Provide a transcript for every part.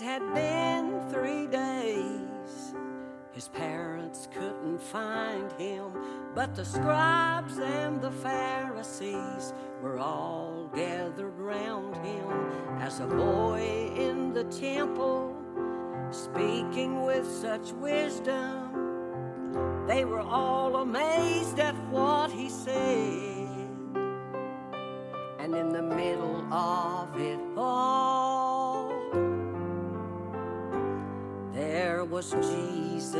It had been three days. His parents couldn't find him, but the scribes and the Pharisees were all gathered round him as a boy in the temple, speaking with such wisdom. They were all amazed at what he said. And in the middle of it was Jesus.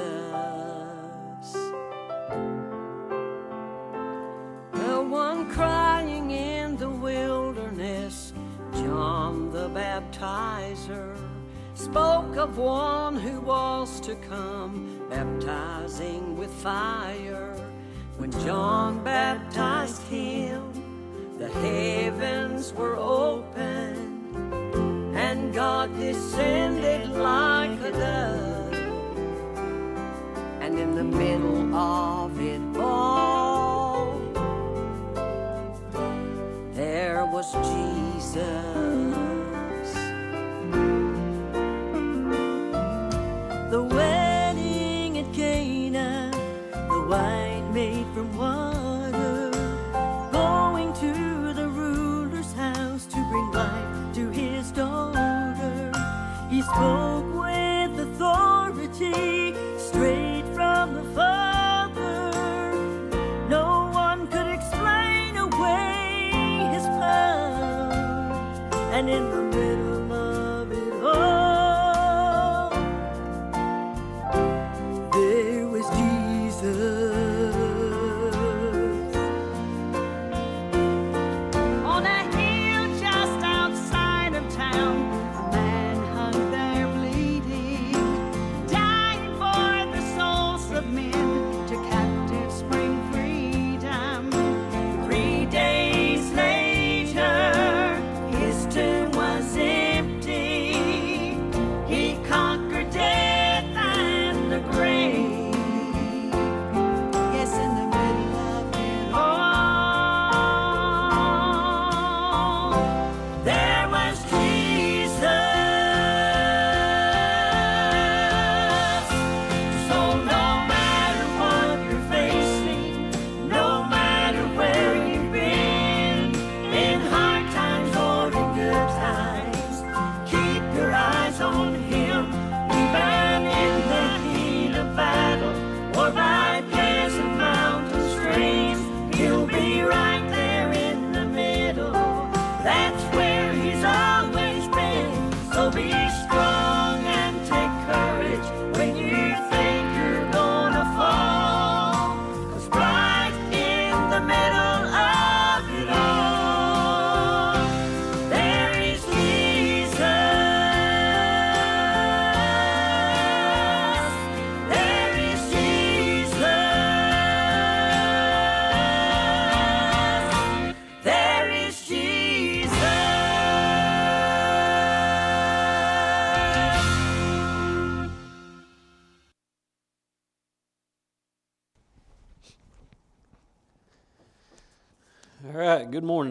The one crying in the wilderness, John the baptizer, spoke of one who was to come, baptizing with fire. When John baptized him, the heavens were open, and God descended like middle of it all, there was Jesus. The wedding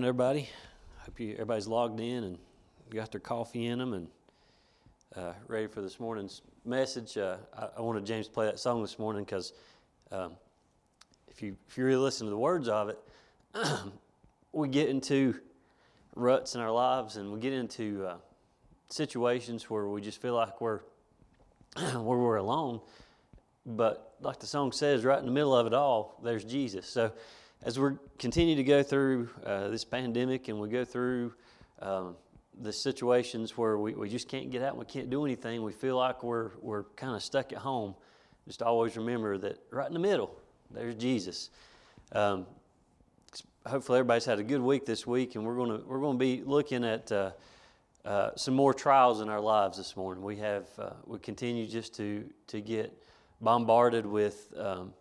everybody. Hope you everybody's logged in and got their coffee in them and uh, ready for this morning's message. Uh, I, I wanted James to play that song this morning because um, if you if you really listen to the words of it, we get into ruts in our lives and we get into uh, situations where we just feel like we're where we're alone. But like the song says, right in the middle of it all, there's Jesus. So as we continue to go through uh, this pandemic and we go through um, the situations where we, we just can't get out and we can't do anything, we feel like we're, we're kind of stuck at home. Just always remember that right in the middle, there's Jesus. Um, hopefully, everybody's had a good week this week, and we're going we're to be looking at uh, uh, some more trials in our lives this morning. We have uh, we continue just to to get bombarded with um,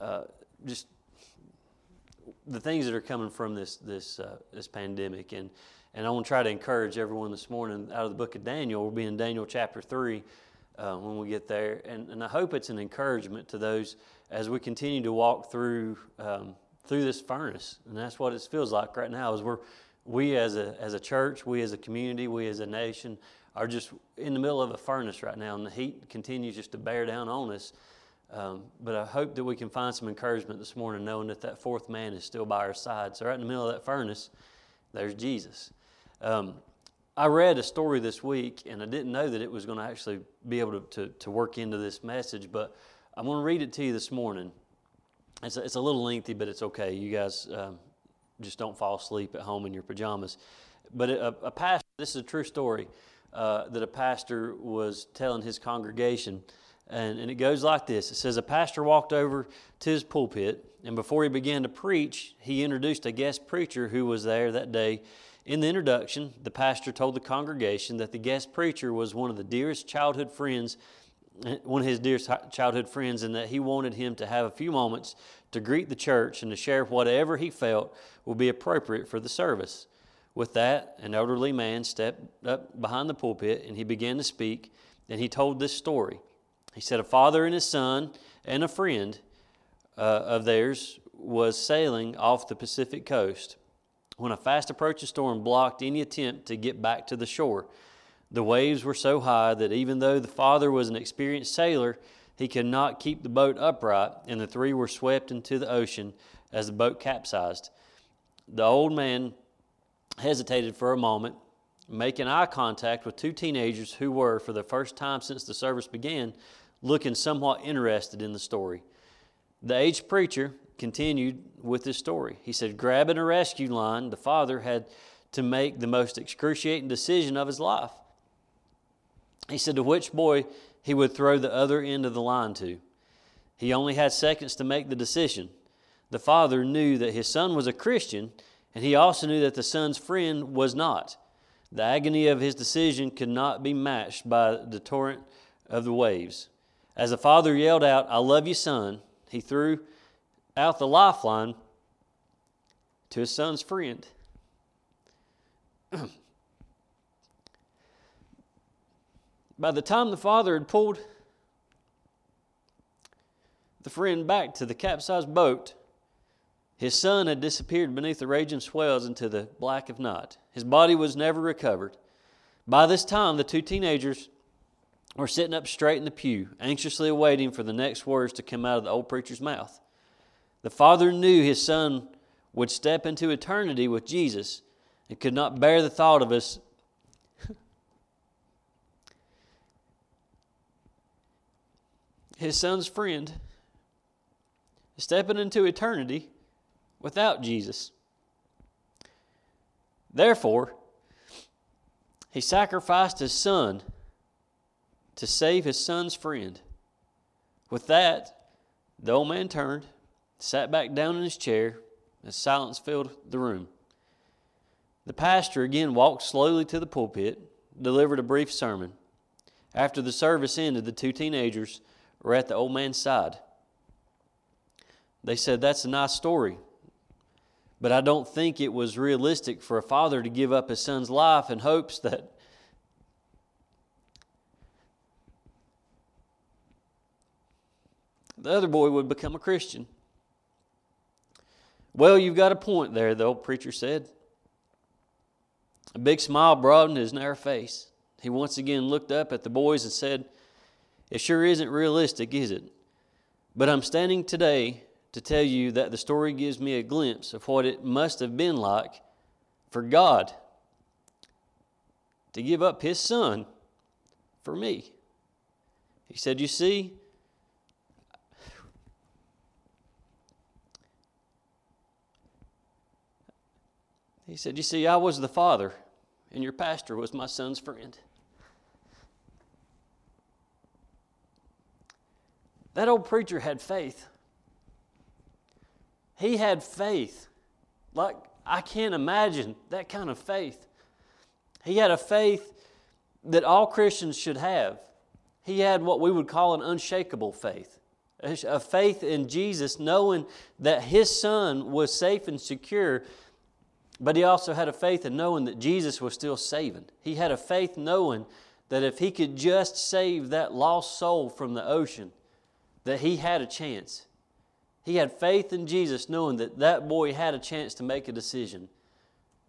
uh, just the things that are coming from this this uh, this pandemic, and and I want to try to encourage everyone this morning out of the book of Daniel. We'll be in Daniel chapter three uh, when we get there, and and I hope it's an encouragement to those as we continue to walk through um, through this furnace, and that's what it feels like right now. Is we're we as a, as a church, we as a community, we as a nation are just in the middle of a furnace right now, and the heat continues just to bear down on us. Um, but I hope that we can find some encouragement this morning, knowing that that fourth man is still by our side. So, right in the middle of that furnace, there's Jesus. Um, I read a story this week, and I didn't know that it was going to actually be able to, to, to work into this message, but I'm going to read it to you this morning. It's a, it's a little lengthy, but it's okay. You guys um, just don't fall asleep at home in your pajamas. But a, a pastor, this is a true story, uh, that a pastor was telling his congregation. And, and it goes like this It says, A pastor walked over to his pulpit, and before he began to preach, he introduced a guest preacher who was there that day. In the introduction, the pastor told the congregation that the guest preacher was one of the dearest childhood friends one of his dearest childhood friends, and that he wanted him to have a few moments to greet the church and to share whatever he felt would be appropriate for the service. With that, an elderly man stepped up behind the pulpit and he began to speak, and he told this story. He said, A father and his son and a friend uh, of theirs was sailing off the Pacific coast when a fast approaching storm blocked any attempt to get back to the shore. The waves were so high that even though the father was an experienced sailor, he could not keep the boat upright, and the three were swept into the ocean as the boat capsized. The old man hesitated for a moment, making eye contact with two teenagers who were, for the first time since the service began, looking somewhat interested in the story. The aged preacher continued with his story. He said, Grabbing a rescue line, the father had to make the most excruciating decision of his life. He said to which boy he would throw the other end of the line to. He only had seconds to make the decision. The father knew that his son was a Christian, and he also knew that the son's friend was not. The agony of his decision could not be matched by the torrent of the waves. As the father yelled out, I love you, son, he threw out the lifeline to his son's friend. By the time the father had pulled the friend back to the capsized boat, his son had disappeared beneath the raging swells into the black of night. His body was never recovered. By this time, the two teenagers were sitting up straight in the pew, anxiously awaiting for the next words to come out of the old preacher's mouth. The father knew his son would step into eternity with Jesus and could not bear the thought of us his son's friend, stepping into eternity without Jesus. Therefore, he sacrificed his son to save his son's friend. With that, the old man turned, sat back down in his chair, and silence filled the room. The pastor again walked slowly to the pulpit, delivered a brief sermon. After the service ended, the two teenagers were at the old man's side. They said, That's a nice story. But I don't think it was realistic for a father to give up his son's life in hopes that the other boy would become a Christian. Well, you've got a point there, the old preacher said. A big smile broadened his narrow face. He once again looked up at the boys and said, it sure isn't realistic, is it? But I'm standing today to tell you that the story gives me a glimpse of what it must have been like for God to give up His Son for me. He said, You see, he said, You see, I was the father, and your pastor was my son's friend. That old preacher had faith. He had faith. Like, I can't imagine that kind of faith. He had a faith that all Christians should have. He had what we would call an unshakable faith a faith in Jesus, knowing that his son was safe and secure, but he also had a faith in knowing that Jesus was still saving. He had a faith knowing that if he could just save that lost soul from the ocean, that he had a chance. He had faith in Jesus, knowing that that boy had a chance to make a decision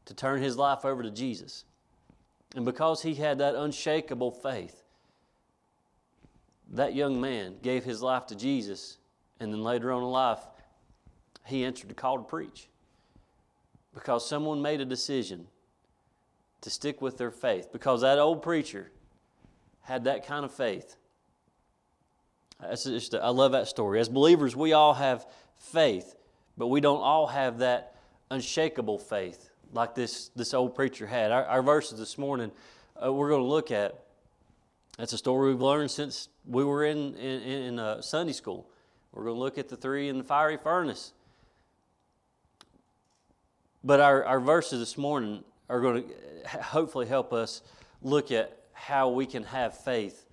to turn his life over to Jesus. And because he had that unshakable faith, that young man gave his life to Jesus, and then later on in life, he answered the call to preach. Because someone made a decision to stick with their faith. Because that old preacher had that kind of faith. That's just, I love that story. As believers, we all have faith, but we don't all have that unshakable faith like this, this old preacher had. Our, our verses this morning, uh, we're going to look at. That's a story we've learned since we were in, in, in uh, Sunday school. We're going to look at the three in the fiery furnace. But our, our verses this morning are going to hopefully help us look at how we can have faith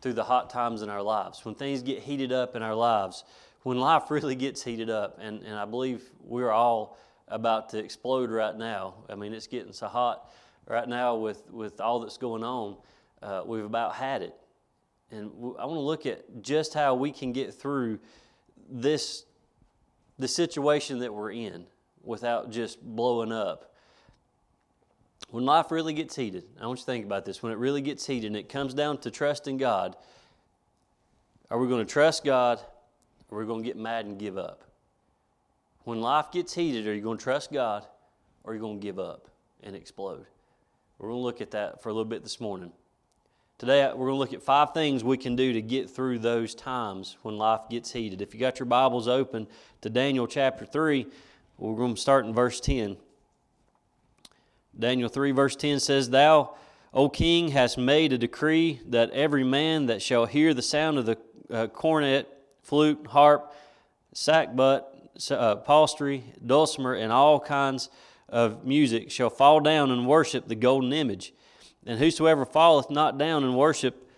through the hot times in our lives. When things get heated up in our lives, when life really gets heated up, and, and I believe we're all about to explode right now. I mean, it's getting so hot right now with, with all that's going on. Uh, we've about had it. And I want to look at just how we can get through this the situation that we're in without just blowing up. When life really gets heated, I want you to think about this. When it really gets heated and it comes down to trusting God, are we going to trust God or are we going to get mad and give up? When life gets heated, are you going to trust God or are you going to give up and explode? We're going to look at that for a little bit this morning. Today, we're going to look at five things we can do to get through those times when life gets heated. If you got your Bibles open to Daniel chapter 3, we're going to start in verse 10. Daniel 3, verse 10 says, Thou, O king, hast made a decree that every man that shall hear the sound of the uh, cornet, flute, harp, sackbut, uh, psaltery, dulcimer, and all kinds of music shall fall down and worship the golden image. And whosoever falleth not down and worship,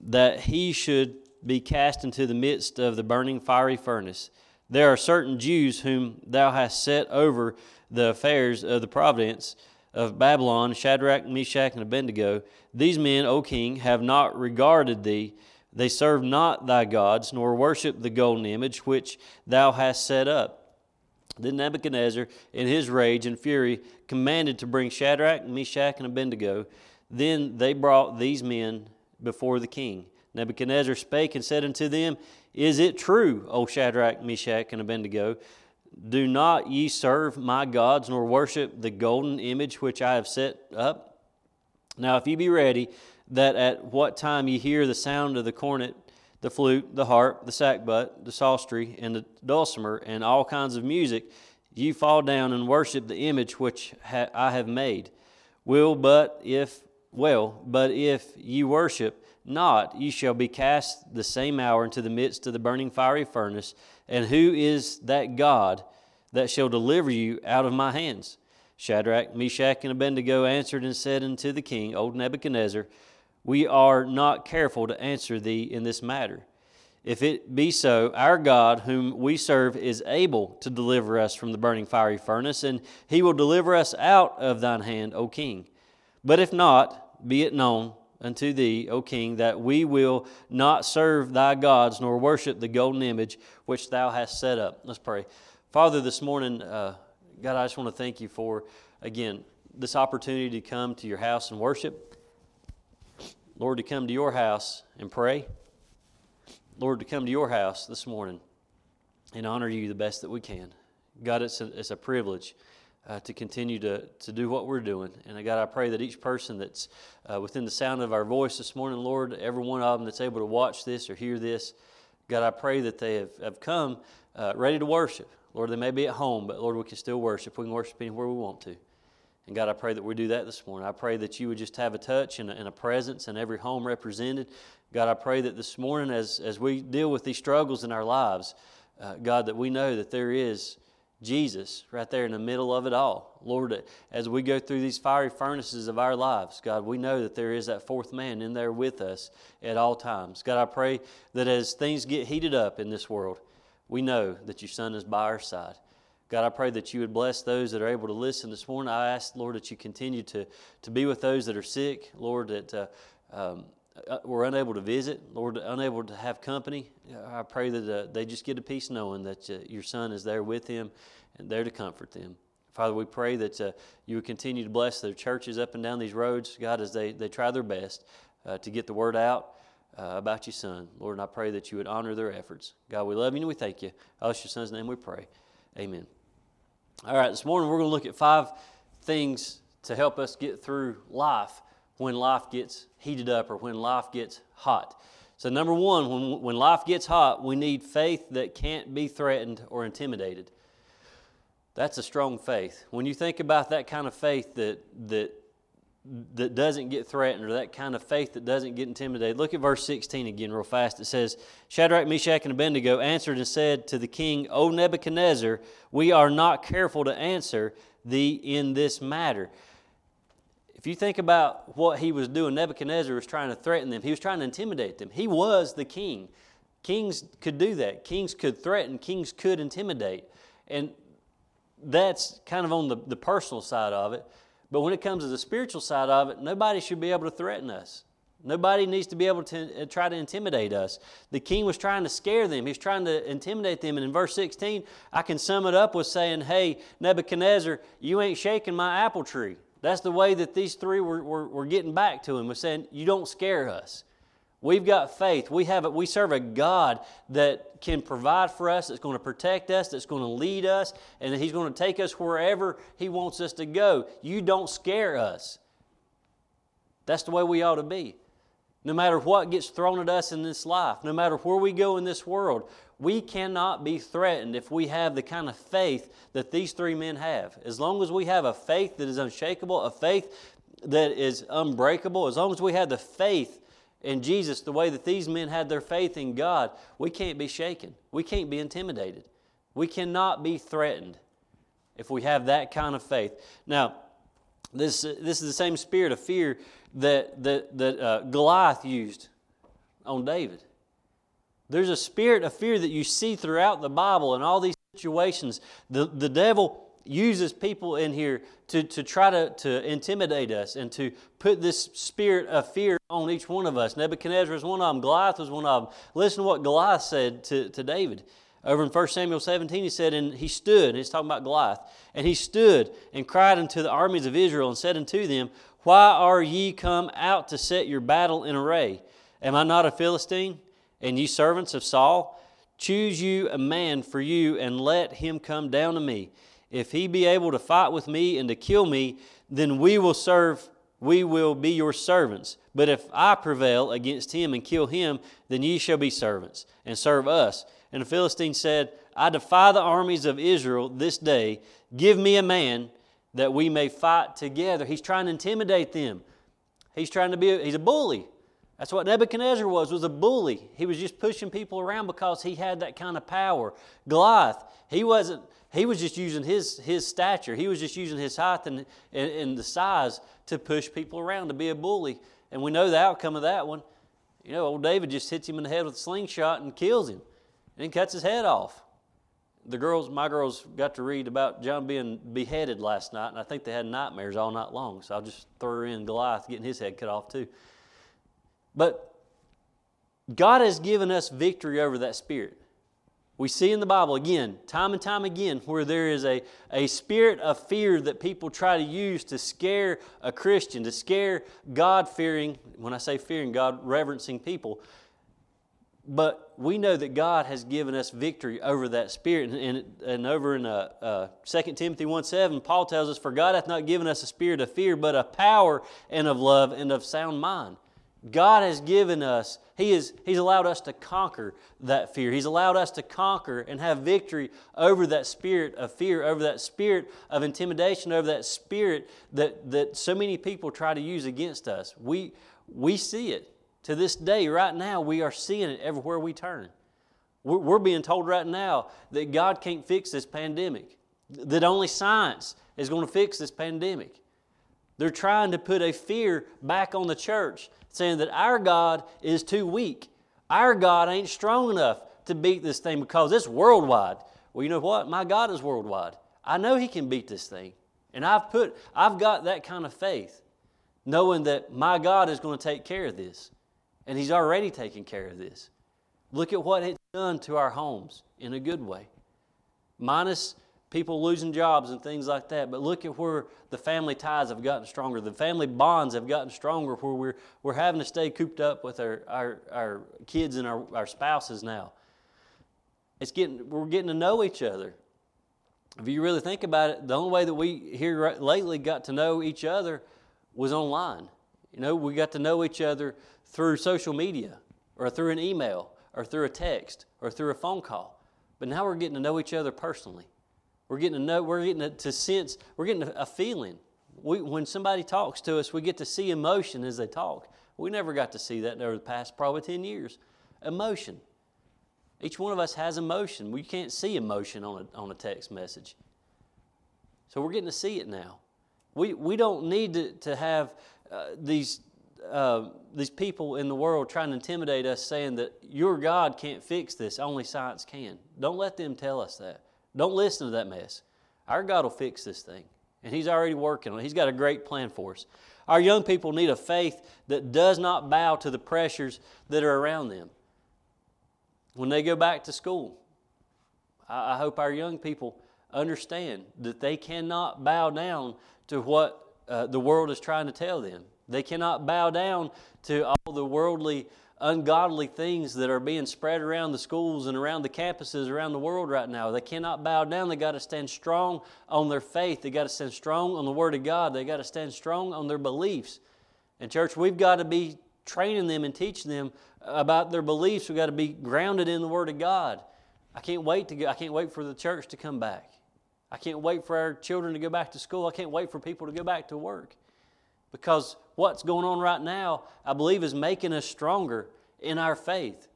that he should be cast into the midst of the burning fiery furnace. There are certain Jews whom thou hast set over the affairs of the providence of Babylon, Shadrach, Meshach, and Abednego. These men, O king, have not regarded thee they serve not thy gods, nor worship the golden image which thou hast set up. Then Nebuchadnezzar, in his rage and fury, commanded to bring Shadrach, Meshach, and Abednego. Then they brought these men before the king. Nebuchadnezzar spake and said unto them, Is it true, O Shadrach, Meshach, and Abednego? Do not ye serve my gods, nor worship the golden image which I have set up? Now, if ye be ready, that at what time ye hear the sound of the cornet, the flute, the harp, the sackbut, the psaltery, and the dulcimer, and all kinds of music, ye fall down and worship the image which ha- I have made. Will but if well, but if ye worship not, ye shall be cast the same hour into the midst of the burning fiery furnace. And who is that God that shall deliver you out of my hands? Shadrach, Meshach, and Abednego answered and said unto the king, O Nebuchadnezzar, we are not careful to answer thee in this matter. If it be so, our God, whom we serve, is able to deliver us from the burning fiery furnace, and he will deliver us out of thine hand, O king. But if not, be it known unto thee, O king, that we will not serve thy gods, nor worship the golden image which thou hast set up. Let's pray. Father, this morning, uh, God, I just want to thank you for, again, this opportunity to come to your house and worship. Lord, to come to your house and pray. Lord, to come to your house this morning and honor you the best that we can. God, it's a, it's a privilege uh, to continue to, to do what we're doing. And God, I pray that each person that's uh, within the sound of our voice this morning, Lord, every one of them that's able to watch this or hear this, God, I pray that they have, have come uh, ready to worship. Lord, they may be at home, but Lord, we can still worship. We can worship anywhere we want to. And God, I pray that we do that this morning. I pray that you would just have a touch and a, and a presence in every home represented. God, I pray that this morning, as, as we deal with these struggles in our lives, uh, God, that we know that there is Jesus right there in the middle of it all. Lord, as we go through these fiery furnaces of our lives, God, we know that there is that fourth man in there with us at all times. God, I pray that as things get heated up in this world, we know that your Son is by our side. God, I pray that you would bless those that are able to listen this morning. I ask, Lord, that you continue to, to be with those that are sick, Lord, that uh, um, were unable to visit, Lord, unable to have company. I pray that uh, they just get a peace knowing that uh, your Son is there with them and there to comfort them. Father, we pray that uh, you would continue to bless their churches up and down these roads, God, as they, they try their best uh, to get the word out uh, about your son. Lord, and I pray that you would honor their efforts. God, we love you and we thank you. I your son's name we pray. Amen. All right, this morning we're going to look at five things to help us get through life when life gets heated up or when life gets hot. So, number one, when, when life gets hot, we need faith that can't be threatened or intimidated. That's a strong faith. When you think about that kind of faith that, that that doesn't get threatened or that kind of faith that doesn't get intimidated. Look at verse 16 again, real fast. It says, Shadrach, Meshach, and Abednego answered and said to the king, O Nebuchadnezzar, we are not careful to answer thee in this matter. If you think about what he was doing, Nebuchadnezzar was trying to threaten them, he was trying to intimidate them. He was the king. Kings could do that, kings could threaten, kings could intimidate. And that's kind of on the, the personal side of it. But when it comes to the spiritual side of it, nobody should be able to threaten us. Nobody needs to be able to uh, try to intimidate us. The king was trying to scare them. He was trying to intimidate them. And in verse 16, I can sum it up with saying, Hey, Nebuchadnezzar, you ain't shaking my apple tree. That's the way that these three were, were, were getting back to him, was saying, You don't scare us. We've got faith. We, have a, we serve a God that can provide for us, that's going to protect us, that's going to lead us, and that He's going to take us wherever He wants us to go. You don't scare us. That's the way we ought to be. No matter what gets thrown at us in this life, no matter where we go in this world, we cannot be threatened if we have the kind of faith that these three men have. As long as we have a faith that is unshakable, a faith that is unbreakable, as long as we have the faith in Jesus, the way that these men had their faith in God, we can't be shaken. We can't be intimidated. We cannot be threatened if we have that kind of faith. Now, this, this is the same spirit of fear that, that, that uh, Goliath used on David. There's a spirit of fear that you see throughout the Bible in all these situations. The, the devil uses people in here to, to try to, to intimidate us and to put this spirit of fear on each one of us. Nebuchadnezzar was one of them, Goliath was one of them. Listen to what Goliath said to, to David. Over in 1 Samuel 17, he said, And he stood, and he's talking about Goliath, and he stood and cried unto the armies of Israel and said unto them, Why are ye come out to set your battle in array? Am I not a Philistine, and ye servants of Saul? Choose you a man for you, and let him come down to me. If he be able to fight with me and to kill me, then we will serve, we will be your servants. But if I prevail against him and kill him, then ye shall be servants and serve us. And the Philistine said, I defy the armies of Israel this day. Give me a man that we may fight together. He's trying to intimidate them. He's trying to be, a, he's a bully. That's what Nebuchadnezzar was, was a bully. He was just pushing people around because he had that kind of power. Goliath, he wasn't, he was just using his, his stature. He was just using his height and, and, and the size to push people around, to be a bully. And we know the outcome of that one. You know, old David just hits him in the head with a slingshot and kills him and then cuts his head off. The girls, my girls, got to read about John being beheaded last night, and I think they had nightmares all night long. So I'll just throw in Goliath getting his head cut off too. But God has given us victory over that spirit. We see in the Bible again, time and time again, where there is a, a spirit of fear that people try to use to scare a Christian, to scare God fearing, when I say fearing, God reverencing people. But we know that God has given us victory over that spirit. And, and, and over in uh, uh, 2 Timothy 1 7, Paul tells us, For God hath not given us a spirit of fear, but of power and of love and of sound mind. God has given us, he is, He's allowed us to conquer that fear. He's allowed us to conquer and have victory over that spirit of fear, over that spirit of intimidation, over that spirit that, that so many people try to use against us. We, we see it. To this day, right now, we are seeing it everywhere we turn. We're, being told right now that God can't fix this pandemic, that only science is going to fix this pandemic. They're trying to put a fear back on the church saying that our God is too weak. Our God ain't strong enough to beat this thing because it's worldwide. Well, you know what? My God is worldwide. I know He can beat this thing. And I've put, I've got that kind of faith, knowing that my God is going to take care of this. And He's already taken care of this. Look at what it's done to our homes in a good way. Minus people losing jobs and things like that. But look at where the family ties have gotten stronger. The family bonds have gotten stronger where we're, we're having to stay cooped up with our, our, our kids and our, our spouses now. It's getting, we're getting to know each other. If you really think about it, the only way that we here lately got to know each other was online. You know, we got to know each other through social media or through an email or through a text or through a phone call. But now we're getting to know each other personally. We're getting to know, we're getting to sense, we're getting a feeling. We, when somebody talks to us, we get to see emotion as they talk. We never got to see that over the past probably 10 years. Emotion. Each one of us has emotion. We can't see emotion on a, on a text message. So we're getting to see it now. We, we don't need to, to have uh, these, uh, these people in the world trying to intimidate us saying that your God can't fix this, only science can. Don't let them tell us that. Don't listen to that mess. Our God will fix this thing, and He's already working on it. He's got a great plan for us. Our young people need a faith that does not bow to the pressures that are around them. When they go back to school, I, I hope our young people understand that they cannot bow down to what uh, the world is trying to tell them. They cannot bow down to all the worldly, ungodly things that are being spread around the schools and around the campuses around the world right now. They cannot bow down. They got to stand strong on their faith. They got to stand strong on the Word of God. They got to stand strong on their beliefs. And, church, we've got to be training them and teaching them about their beliefs. We've got to be grounded in the Word of God. I can't wait to go, I can't wait for the church to come back. I can't wait for our children to go back to school. I can't wait for people to go back to work. Because what's going on right now, I believe, is making us stronger in our faith.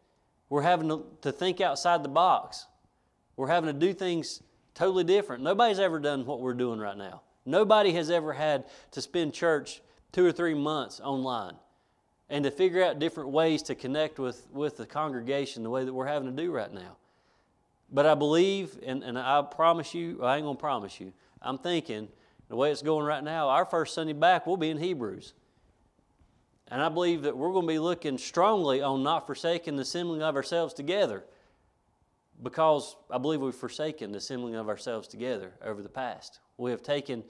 We're having to, to think outside the box. We're having to do things totally different. Nobody's ever done what we're doing right now. Nobody has ever had to spend church two or three months online and to figure out different ways to connect with, with the congregation the way that we're having to do right now. But I believe, and, and I promise you, I ain't going to promise you, I'm thinking the way it's going right now, our first Sunday back will be in Hebrews. And I believe that we're going to be looking strongly on not forsaking the assembling of ourselves together because I believe we've forsaken the assembling of ourselves together over the past. We have taken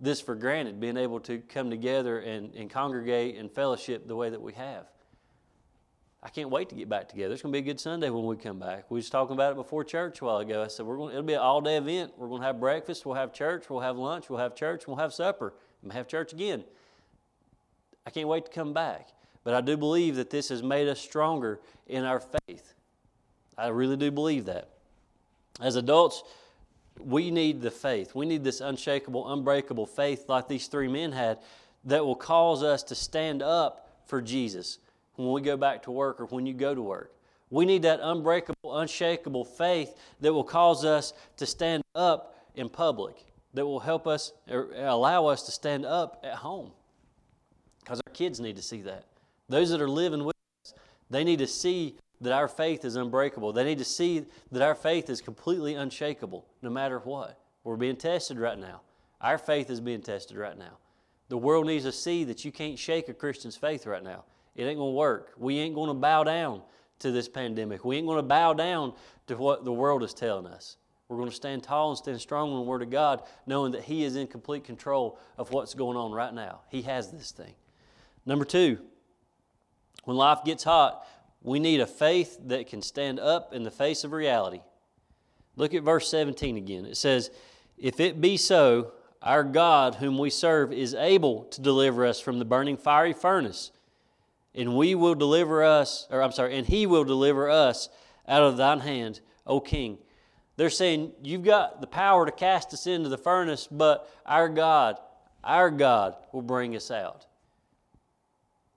this for granted, being able to come together and, and congregate and fellowship the way that we have. I can't wait to get back together. It's going to be a good Sunday when we come back. We was talking about it before church a while ago. I said we're going. To, it'll be an all-day event. We're going to have breakfast. We'll have church. We'll have lunch. We'll have church. We'll have supper. We'll have church again. I can't wait to come back. But I do believe that this has made us stronger in our faith. I really do believe that. As adults, we need the faith. We need this unshakable, unbreakable faith like these three men had that will cause us to stand up for Jesus when we go back to work or when you go to work. We need that unbreakable, unshakable faith that will cause us to stand up in public, that will help us or allow us to stand up at home. Because our kids need to see that. Those that are living with us, they need to see that our faith is unbreakable. They need to see that our faith is completely unshakable no matter what. We're being tested right now. Our faith is being tested right now. The world needs to see that you can't shake a Christian's faith right now. It ain't going to work. We ain't going to bow down to this pandemic. We ain't going to bow down to what the world is telling us. We're going to stand tall and stand strong in the Word of God, knowing that He is in complete control of what's going on right now. He has this thing. Number two, when life gets hot, we need a faith that can stand up in the face of reality. Look at verse 17 again. It says, If it be so, our God, whom we serve, is able to deliver us from the burning fiery furnace, and we will deliver us, or I'm sorry, and he will deliver us out of thine hand, O King. They're saying, You've got the power to cast us into the furnace, but our God, our God will bring us out.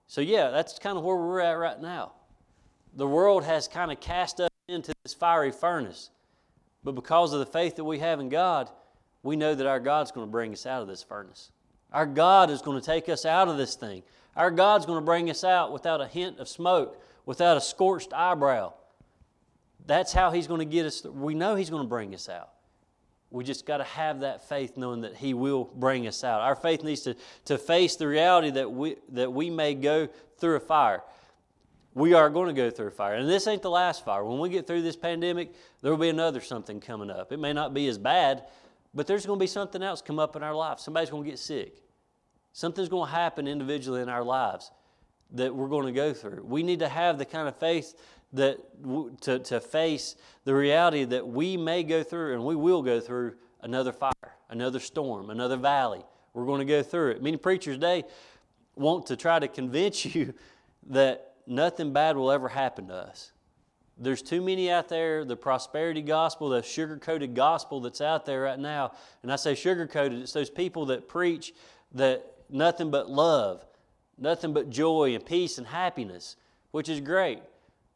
So, yeah, that's kind of where we're at right now the world has kind of cast us into this fiery furnace. But because of the faith that we have in God, we know that our God's going to bring us out of this furnace. Our God is going to take us out of this thing. Our God's going to bring us out without a hint of smoke, without a scorched eyebrow. That's how He's going to get us. We know He's going to bring us out. We just got to have that faith knowing that He will bring us out. Our faith needs to, to face the reality that we, that we may go through a fire we are going to go through a fire. And this ain't the last fire. When we get through this pandemic, there will be another something coming up. It may not be as bad, But there's going to be something else come up in our life. Somebody's going to get sick. Something's going to happen individually in our lives that we're going to go through. We need to have the kind of faith that to, to face the reality that we may go through and we will go through another fire, another storm, another valley. We're going to go through it. Many preachers today want to try to convince you that nothing bad will ever happen to us. There's too many out there, the prosperity gospel, the sugar coated gospel that's out there right now. And I say sugar coated, it's those people that preach that nothing but love, nothing but joy and peace and happiness, which is great.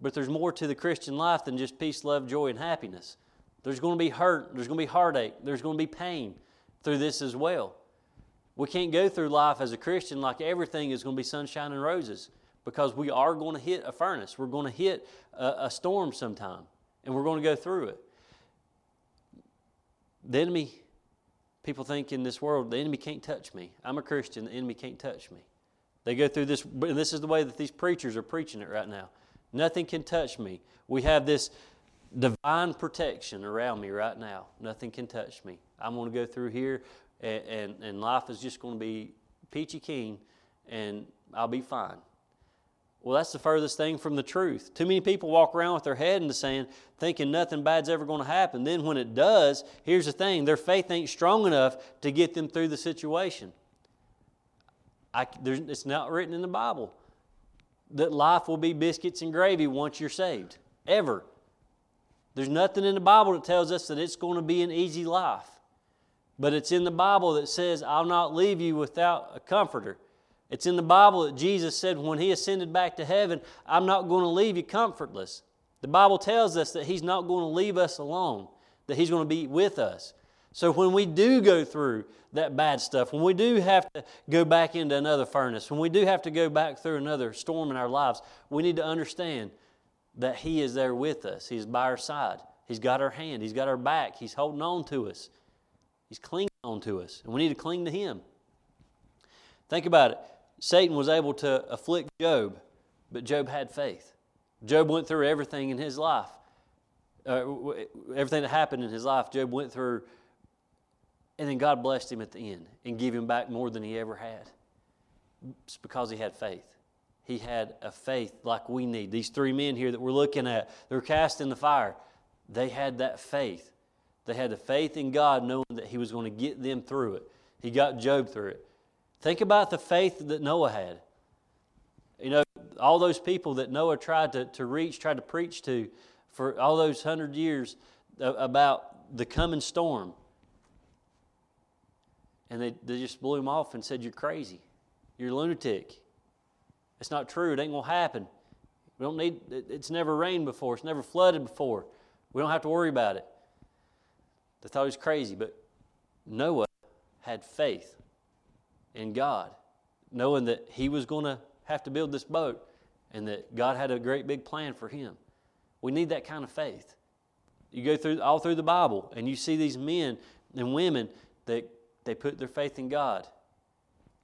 But there's more to the Christian life than just peace, love, joy, and happiness. There's going to be hurt, there's going to be heartache, there's going to be pain through this as well. We can't go through life as a Christian like everything is going to be sunshine and roses because we are going to hit a furnace. We're going to hit a, a storm sometime, and we're going to go through it. The enemy, people think in this world, the enemy can't touch me. I'm a Christian, the enemy can't touch me. They go through this, and this is the way that these preachers are preaching it right now. Nothing can touch me. We have this divine protection around me right now. Nothing can touch me. I'm going to go through here, and, and, and life is just going to be peachy keen, and I'll be fine. Well, that's the furthest thing from the truth. Too many people walk around with their head in the sand thinking nothing bad's ever going to happen. Then, when it does, here's the thing their faith ain't strong enough to get them through the situation. I, it's not written in the Bible that life will be biscuits and gravy once you're saved, ever. There's nothing in the Bible that tells us that it's going to be an easy life. But it's in the Bible that says, I'll not leave you without a comforter. It's in the Bible that Jesus said when he ascended back to heaven, I'm not going to leave you comfortless. The Bible tells us that he's not going to leave us alone, that he's going to be with us. So when we do go through that bad stuff, when we do have to go back into another furnace, when we do have to go back through another storm in our lives, we need to understand that He is there with us. He's by our side. He's got our hand. He's got our back. He's holding on to us. He's clinging on to us. And we need to cling to Him. Think about it. Satan was able to afflict Job, but Job had faith. Job went through everything in his life. Uh, everything that happened in his life, Job went through and then God blessed him at the end and gave him back more than he ever had. It's because he had faith. He had a faith like we need. These three men here that we're looking at, they're cast in the fire. They had that faith. They had the faith in God, knowing that He was going to get them through it. He got Job through it. Think about the faith that Noah had. You know, all those people that Noah tried to, to reach, tried to preach to for all those hundred years about the coming storm and they, they just blew him off and said, You're crazy. You're a lunatic. It's not true. It ain't going to happen. We don't need, it's never rained before. It's never flooded before. We don't have to worry about it. They thought he was crazy, but Noah had faith in God, knowing that he was going to have to build this boat and that God had a great big plan for him. We need that kind of faith. You go through all through the Bible and you see these men and women that they put their faith in God.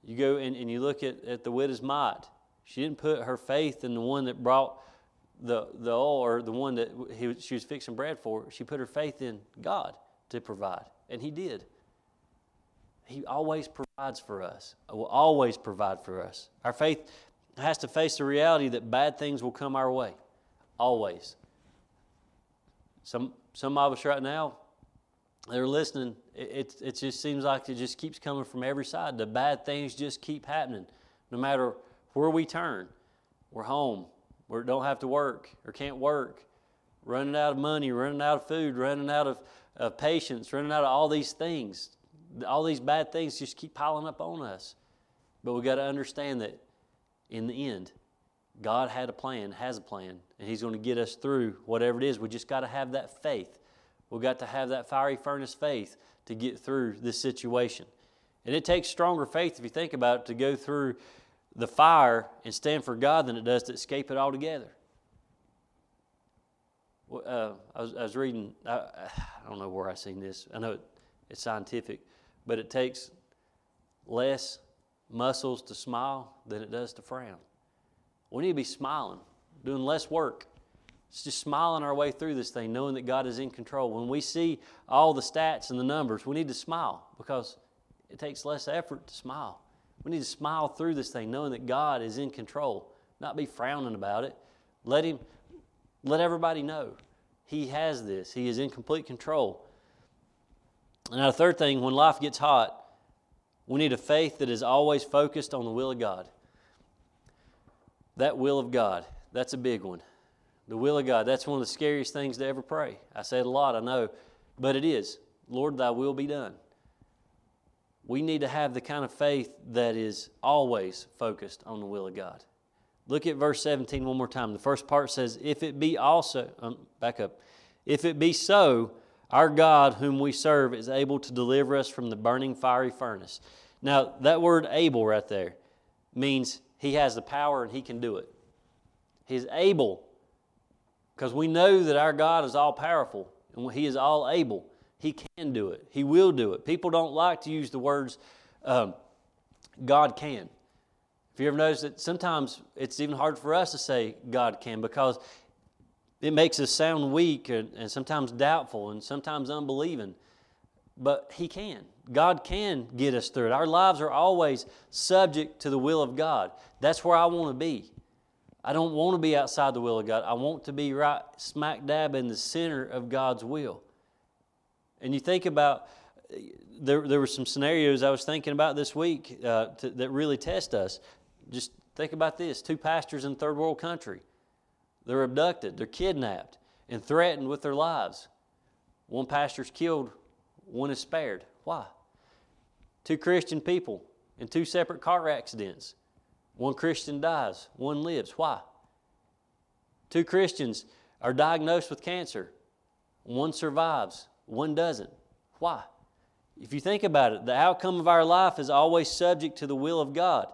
You go and, and you look at, at the widow's mite. She didn't put her faith in the one that brought the, the oil or the one that he, she was fixing bread for. She put her faith in God to provide, and He did. He always provides for us, uh, will always provide for us. Our faith has to face the reality that bad things will come our way, always. Some, some of us right now, they're listening, it, it just seems like it just keeps coming from every side. The bad things just keep happening. No matter where we turn, we're home, we don't have to work or can't work, running out of money, running out of food, running out of, of patience, running out of all these things. All these bad things just keep piling up on us. But we've got to understand that in the end, God had a plan, has a plan, and He's going to get us through whatever it is. We just got to have that faith. We've got to have that fiery furnace faith to get through this situation. And it takes stronger faith, if you think about it, to go through the fire and stand for God than it does to escape it altogether. Uh, I, was, I was reading, I, I, don't know where I seen this. I know it, it's scientific, but it takes less muscles to smile than it does to frown. We need to be smiling, doing less work, It's just smiling our way through this thing, knowing that God is in control. When we see all the stats and the numbers, we need to smile because it takes less effort to smile. We need to smile through this thing, knowing that God is in control, not be frowning about it. Let Him, let everybody know He has this. He is in complete control. And now, the third thing, when life gets hot, we need a faith that is always focused on the will of God. That will of God, that's a big one. The will of God, that's one of the scariest things to ever pray. I say it a lot, I know, but it is. Lord, thy will be done. We need to have the kind of faith that is always focused on the will of God. Look at verse 17 one more time. The first part says, If it be also, um, back up, if it be so, our God, whom we serve, is able to deliver us from the burning fiery furnace. Now, that word able right there means he has the power and he can do it. He's able because we know that our God is all powerful and He is all able. He can do it, He will do it. People don't like to use the words um, God can. If you ever notice that sometimes it's even hard for us to say God can because it makes us sound weak and, and sometimes doubtful and sometimes unbelieving. But He can. God can get us through it. Our lives are always subject to the will of God. That's where I want to be. I don't want to be outside the will of God. I want to be right smack dab in the center of God's will. And you think about, there, there were some scenarios I was thinking about this week uh, to, that really test us. Just think about this two pastors in third world country. They're abducted, they're kidnapped, and threatened with their lives. One pastor's killed, one is spared. Why? Two Christian people in two separate car accidents. One Christian dies, one lives. Why? Two Christians are diagnosed with cancer. One survives, one doesn't. Why? If you think about it, the outcome of our life is always subject to the will of God.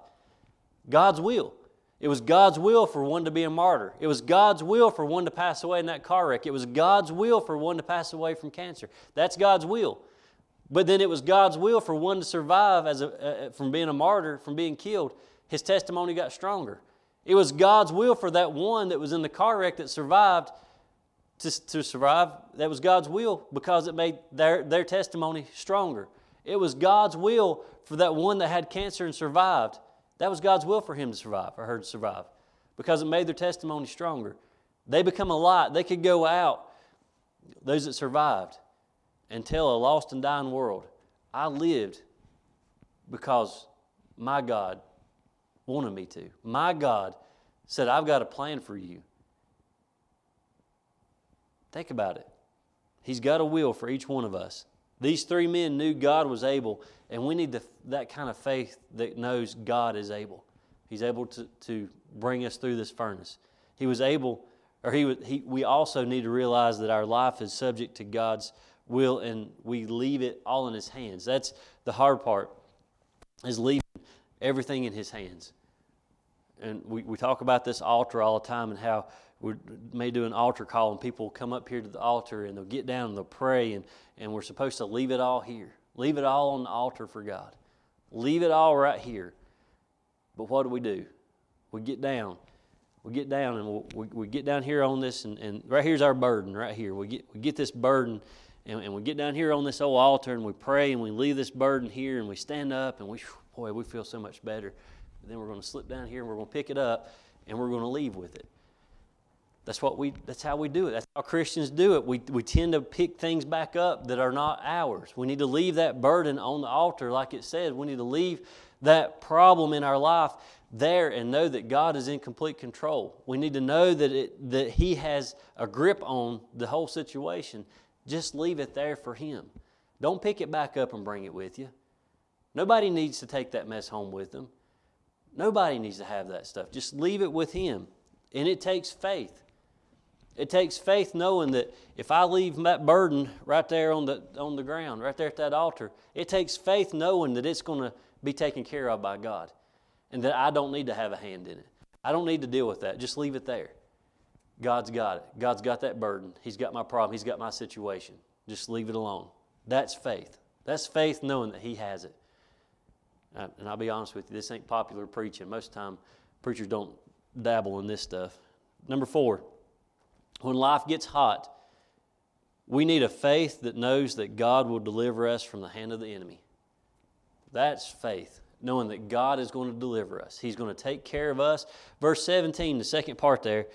God's will. It was God's will for one to be a martyr. It was God's will for one to pass away in that car wreck. It was God's will for one to pass away from cancer. That's God's will. But then it was God's will for one to survive as a, uh, from being a martyr, from being killed his testimony got stronger. It was God's will for that one that was in the car wreck that survived to, to survive. That was God's will because it made their, their testimony stronger. It was God's will for that one that had cancer and survived. That was God's will for him to survive for her to survive because it made their testimony stronger. They become a light. They could go out, those that survived, and tell a lost and dying world, I lived because my God wanted me to. My God said, I've got a plan for you. Think about it. He's got a will for each one of us. These three men knew God was able, and we need the, that kind of faith that knows God is able. He's able to, to bring us through this furnace. He was able, or he, he, we also need to realize that our life is subject to God's will, and we leave it all in His hands. That's the hard part, is leaving everything in His hands and we, we talk about this altar all the time and how we may do an altar call and people come up here to the altar and they'll get down and they'll pray and, and we're supposed to leave it all here. Leave it all on the altar for God. Leave it all right here. But what do we do? We get down. We get down and we, we, we get down here on this and, and right here's our burden right here. We get, we get this burden and, and we get down here on this old altar and we pray and we leave this burden here and we stand up and we, boy, we feel so much better then we're going to slip down here and we're going to pick it up and we're going to leave with it. That's what we that's how we do it. That's how Christians do it. We, we tend to pick things back up that are not ours. We need to leave that burden on the altar, like it says. We need to leave that problem in our life there and know that God is in complete control. We need to know that it, that He has a grip on the whole situation. Just leave it there for Him. Don't pick it back up and bring it with you. Nobody needs to take that mess home with them. Nobody needs to have that stuff. Just leave it with Him. And it takes faith. It takes faith knowing that if I leave that burden right there on the, on the ground, right there at that altar, it takes faith knowing that it's going to be taken care of by God and that I don't need to have a hand in it. I don't need to deal with that. Just leave it there. God's got it. God's got that burden. He's got my problem. He's got my situation. Just leave it alone. That's faith. That's faith knowing that He has it. Uh, and I'll be honest with you, this ain't popular preaching. Most of the time, preachers don't dabble in this stuff. Number four, when life gets hot, we need a faith that knows that God will deliver us from the hand of the enemy. That's faith, knowing that God is going to deliver us. He's going to take care of us. Verse 17, the second part there,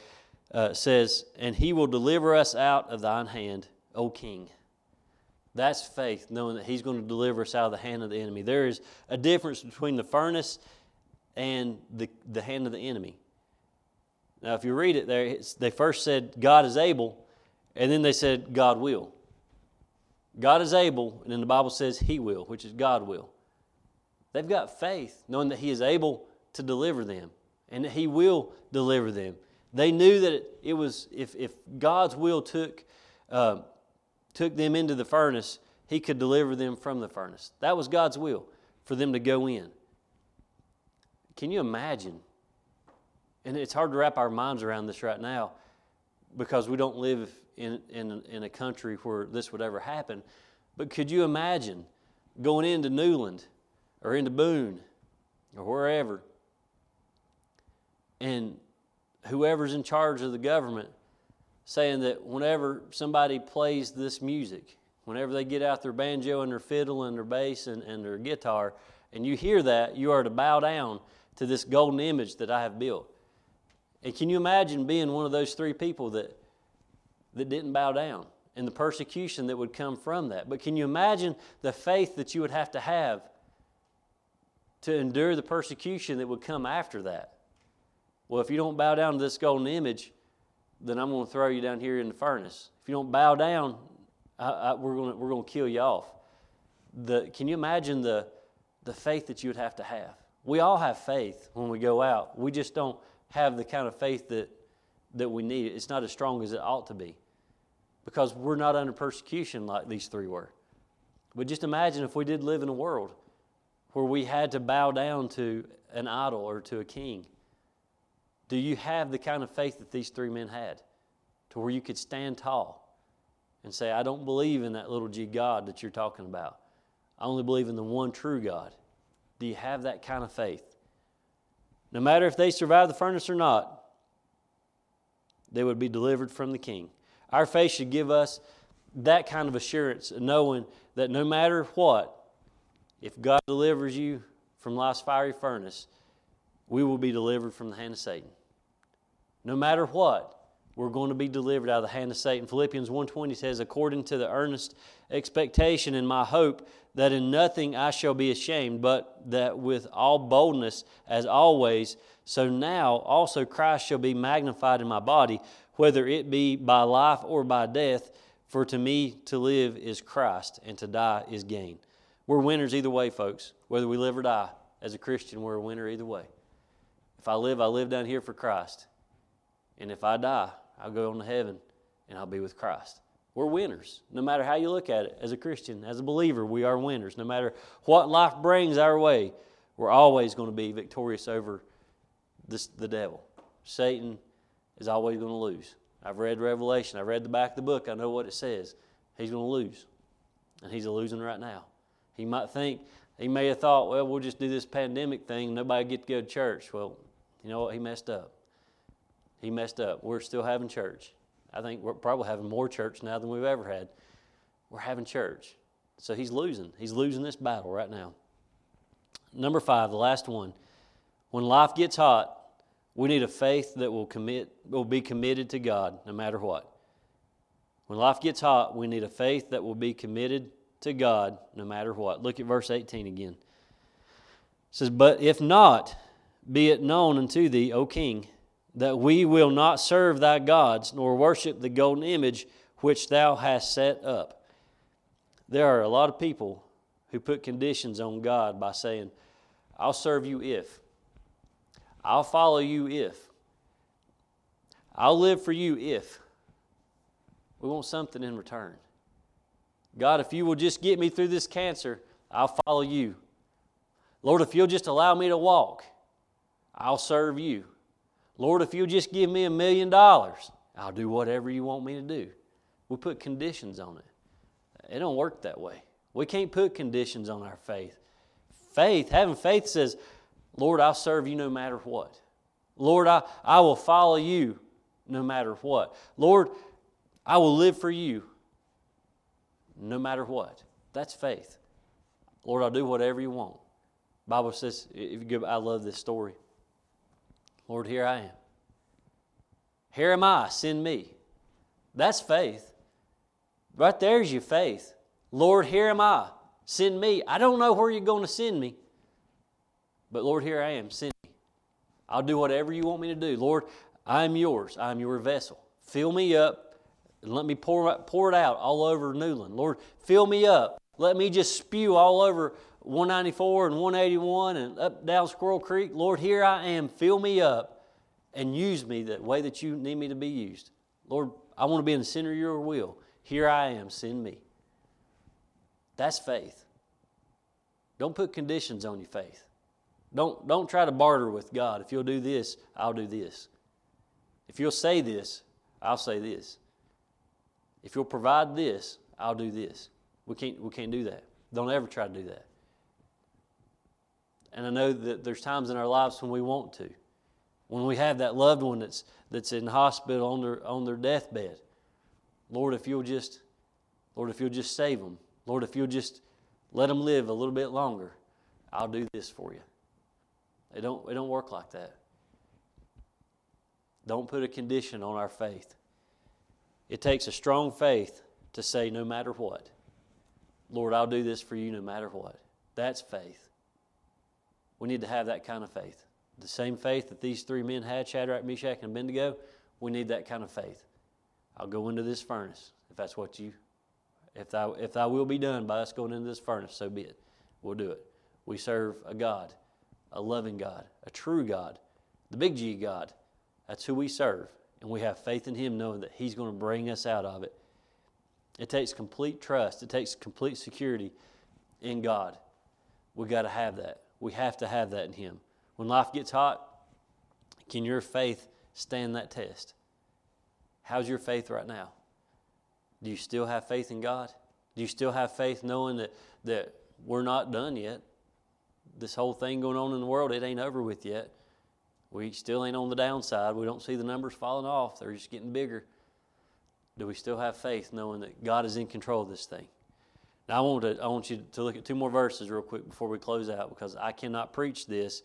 uh, says, And he will deliver us out of thine hand, O king. That's faith, knowing that he's going to deliver us out of the hand of the enemy. There is a difference between the furnace and the, the hand of the enemy. Now, if you read it there, they first said, God is able, and then they said, God will. God is able, and then the Bible says He will, which is God will. They've got faith, knowing that He is able to deliver them and that He will deliver them. They knew that it, was, if, if God's will took, uh, took them into the furnace, He could deliver them from the furnace. That was God's will for them to go in. Can you imagine? And it's hard to wrap our minds around this right now because we don't live in, in, in a country where this would ever happen. But could you imagine going into Newland or into Boone or wherever and whoever's in charge of the government saying that whenever somebody plays this music, whenever they get out their banjo and their fiddle and their bass and, and their guitar, and you hear that, you are to bow down to this golden image that I have built. And can you imagine being one of those three people that, that didn't bow down and the persecution that would come from that? But can you imagine the faith that you would have to have to endure the persecution that would come after that? Well, if you don't bow down to this golden image, then I'm going to throw you down here in the furnace. If you don't bow down, I, I, we're going to, we're going to kill you off. The, can you imagine the, the faith that you would have to have? We all have faith when we go out. We just don't have the kind of faith that, that we need. It's not as strong as it ought to be because we're not under persecution like these three were. But just imagine if we did live in a world where we had to bow down to an idol or to a king. Do you have the kind of faith that these three men had to where you could stand tall and say, I don't believe in that little g God that you're talking about? I only believe in the one true God. Do you have that kind of faith? No matter if they survive the furnace or not, they would be delivered from the king. Our faith should give us that kind of assurance, knowing that no matter what, if God delivers you from life's fiery furnace, we will be delivered from the hand of Satan. No matter what, we're going to be delivered out of the hand of Satan. Philippians 1:20 says, "According to the earnest expectation and my hope that in nothing I shall be ashamed, but that with all boldness as always, so now also Christ shall be magnified in my body, whether it be by life or by death, for to me to live is Christ and to die is gain." We're winners either way, folks. Whether we live or die, as a Christian, we're a winner either way. If I live, I live down here for Christ. And if I die, I'll go on to heaven and I'll be with Christ. We're winners, no matter how you look at it. As a Christian, as a believer, we are winners. No matter what life brings our way, we're always going to be victorious over this, the devil. Satan is always going to lose. I've read Revelation, I've read the back of the book, I know what it says. He's going to lose. And he's losing right now. He might think, he may have thought, well, we'll just do this pandemic thing, nobody get to go to church. Well, you know what? He messed up. He messed up. We're still having church. I think we're probably having more church now than we've ever had. We're having church. So he's losing. He's losing this battle right now. Number five, the last one. When life gets hot, we need a faith that will commit will be committed to God no matter what. When life gets hot, we need a faith that will be committed to God no matter what. Look at verse 18 again. It says, But if not, be it known unto thee, O king, that we will not serve thy gods, nor worship the golden image which thou hast set up. There are a lot of people who put conditions on God by saying, I'll serve you if. I'll follow you if. I'll live for you if. We want something in return. God, if you will just get me through this cancer, I'll follow you. Lord, if you'll just allow me to walk, I'll serve you. Lord, if you'll just give me a million dollars, I'll do whatever you want me to do. We put conditions on it. It don't work that way. We can't put conditions on our faith. Faith, having faith says, Lord, I'll serve you no matter what. Lord, I, I will follow you no matter what. Lord, I will live for you no matter what. That's faith. Lord, I'll do whatever you want. Bible says, if you go, I love this story. Lord, here I am. Here am I, send me. That's faith. Right there's your faith. Lord, here am I, send me. I don't know where you're going to send me, but Lord, here I am, send me. I'll do whatever you want me to do. Lord, I'm yours. I'm your vessel. Fill me up and let me pour, pour it out all over Newland. Lord, fill me up. Let me just spew all over 194 and 181 and up down Squirrel Creek. Lord, here I am. Fill me up and use me the way that you need me to be used. Lord, I want to be in the center of your will. Here I am. Send me. That's faith. Don't put conditions on your faith. Don't, don't try to barter with God. If you'll do this, I'll do this. If you'll say this, I'll say this. If you'll provide this, I'll do this. We can't, we can't do that. Don't ever try to do that. And I know that there's times in our lives when we want to. When we have that loved one that's, that's in hospital on their, on their deathbed. Lord, if you'll just, Lord, if you'll just save them. Lord, if you'll just let them live a little bit longer, I'll do this for you. It don't, it don't work like that. Don't put a condition on our faith. It takes a strong faith to say, no matter what, Lord, I'll do this for you no matter what. That's faith. We need to have that kind of faith. The same faith that these three men had, Shadrach, Meshach, and Abednego, we need that kind of faith. I'll go into this furnace if that's what you, if thou, if thou will be done by us going into this furnace, so be it. We'll do it. We serve a God, a loving God, a true God, the big G God. That's who we serve. And we have faith in Him knowing that He's going to bring us out of it. It takes complete trust, it takes complete security in God. We've got to have that. We have to have that in Him. When life gets hot, can your faith stand that test? How's your faith right now? Do you still have faith in God? Do you still have faith knowing that, that we're not done yet? This whole thing going on in the world, it ain't over with yet. We still ain't on the downside. We don't see the numbers falling off, they're just getting bigger. Do we still have faith knowing that God is in control of this thing? Now, I want, to, I want you to look at two more verses real quick before we close out because I cannot preach this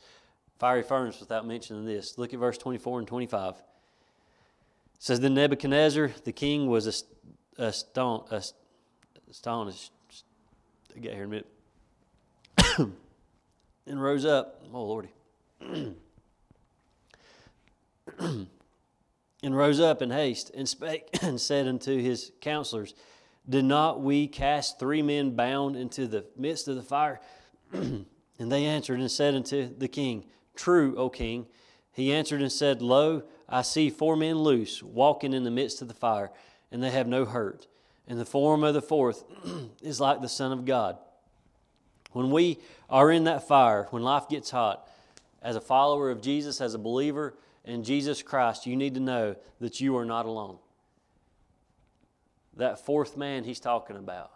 fiery furnace without mentioning this. Look at verse 24 and 25. It says, Then Nebuchadnezzar, the king, was astonished. I get here in a minute. and rose up. Oh, Lordy. and rose up in haste and spake and said unto his counselors, Did not we cast three men bound into the midst of the fire? and they answered and said unto the king, True, O king. He answered and said, Lo, I see four men loose, walking in the midst of the fire, and they have no hurt. And the form of the fourth is like the Son of God. When we are in that fire, when life gets hot, as a follower of Jesus, as a believer, in Jesus Christ, you need to know that you are not alone. That fourth man he's talking about,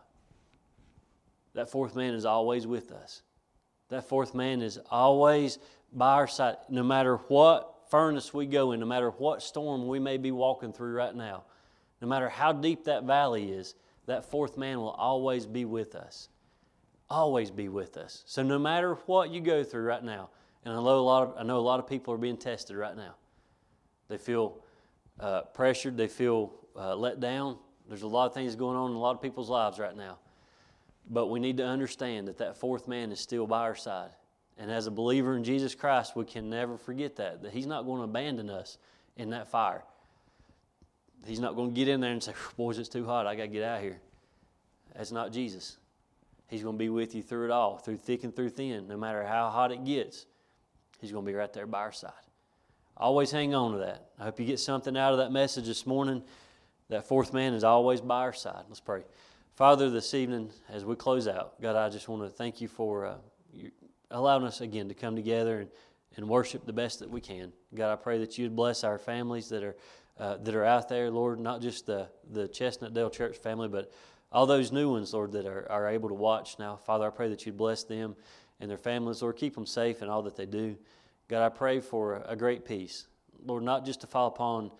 that fourth man is always with us. That fourth man is always by our side, no matter what furnace we go in, no matter what storm we may be walking through right now, no matter how deep that valley is, that fourth man will always be with us. Always be with us. So no matter what you go through right now, and I know a lot of, I know a lot of people are being tested right now. They feel uh, pressured, they feel uh, let down. There's a lot of things going on in a lot of people's lives right now. But we need to understand that that fourth man is still by our side. And as a believer in Jesus Christ, we can never forget that, that He's not going to abandon us in that fire. He's not going to get in there and say, Boys, it's too hot. I got to get out of here. That's not Jesus. He's going to be with you through it all, through thick and through thin. No matter how hot it gets, He's going to be right there by our side. Always hang on to that. I hope you get something out of that message this morning. That fourth man is always by our side. Let's pray. Father, this evening, as we close out, God, I just want to thank you for uh, you allowing us again to come together and, and worship the best that we can. God, I pray that you'd bless our families that are uh, that are out there, Lord, not just the, the Chestnut Church family, but all those new ones, Lord, that are, are able to watch now. Father, I pray that you'd bless them and their families, Lord. Keep them safe in all that they do. God, I pray for a great peace. Lord, not just to fall upon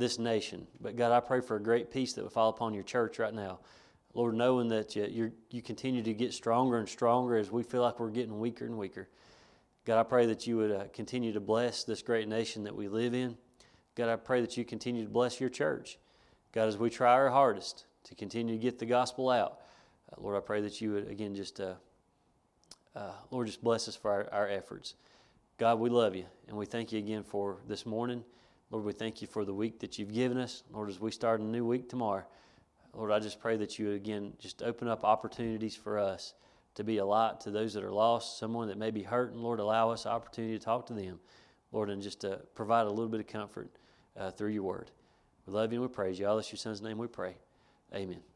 this nation. But God, I pray for a great peace that would fall upon your church right now. Lord, knowing that you, you continue to get stronger and stronger as we feel like we're getting weaker and weaker. God, I pray that you would uh, continue to bless this great nation that we live in. God, I pray that you continue to bless your church. God, as we try our hardest to continue to get the gospel out, uh, Lord, I pray that you would, again, just, uh, uh, Lord, just bless us for our, our efforts. God, we love you, and we thank you again for this morning. Lord, we thank you for the week that you've given us. Lord, as we start a new week tomorrow, Lord, I just pray that you, again, just open up opportunities for us to be a light to those that are lost, someone that may be hurting. Lord, allow us opportunity to talk to them, Lord, and just to provide a little bit of comfort uh, through your word. We love you and we praise you. All this your son's name we pray. Amen.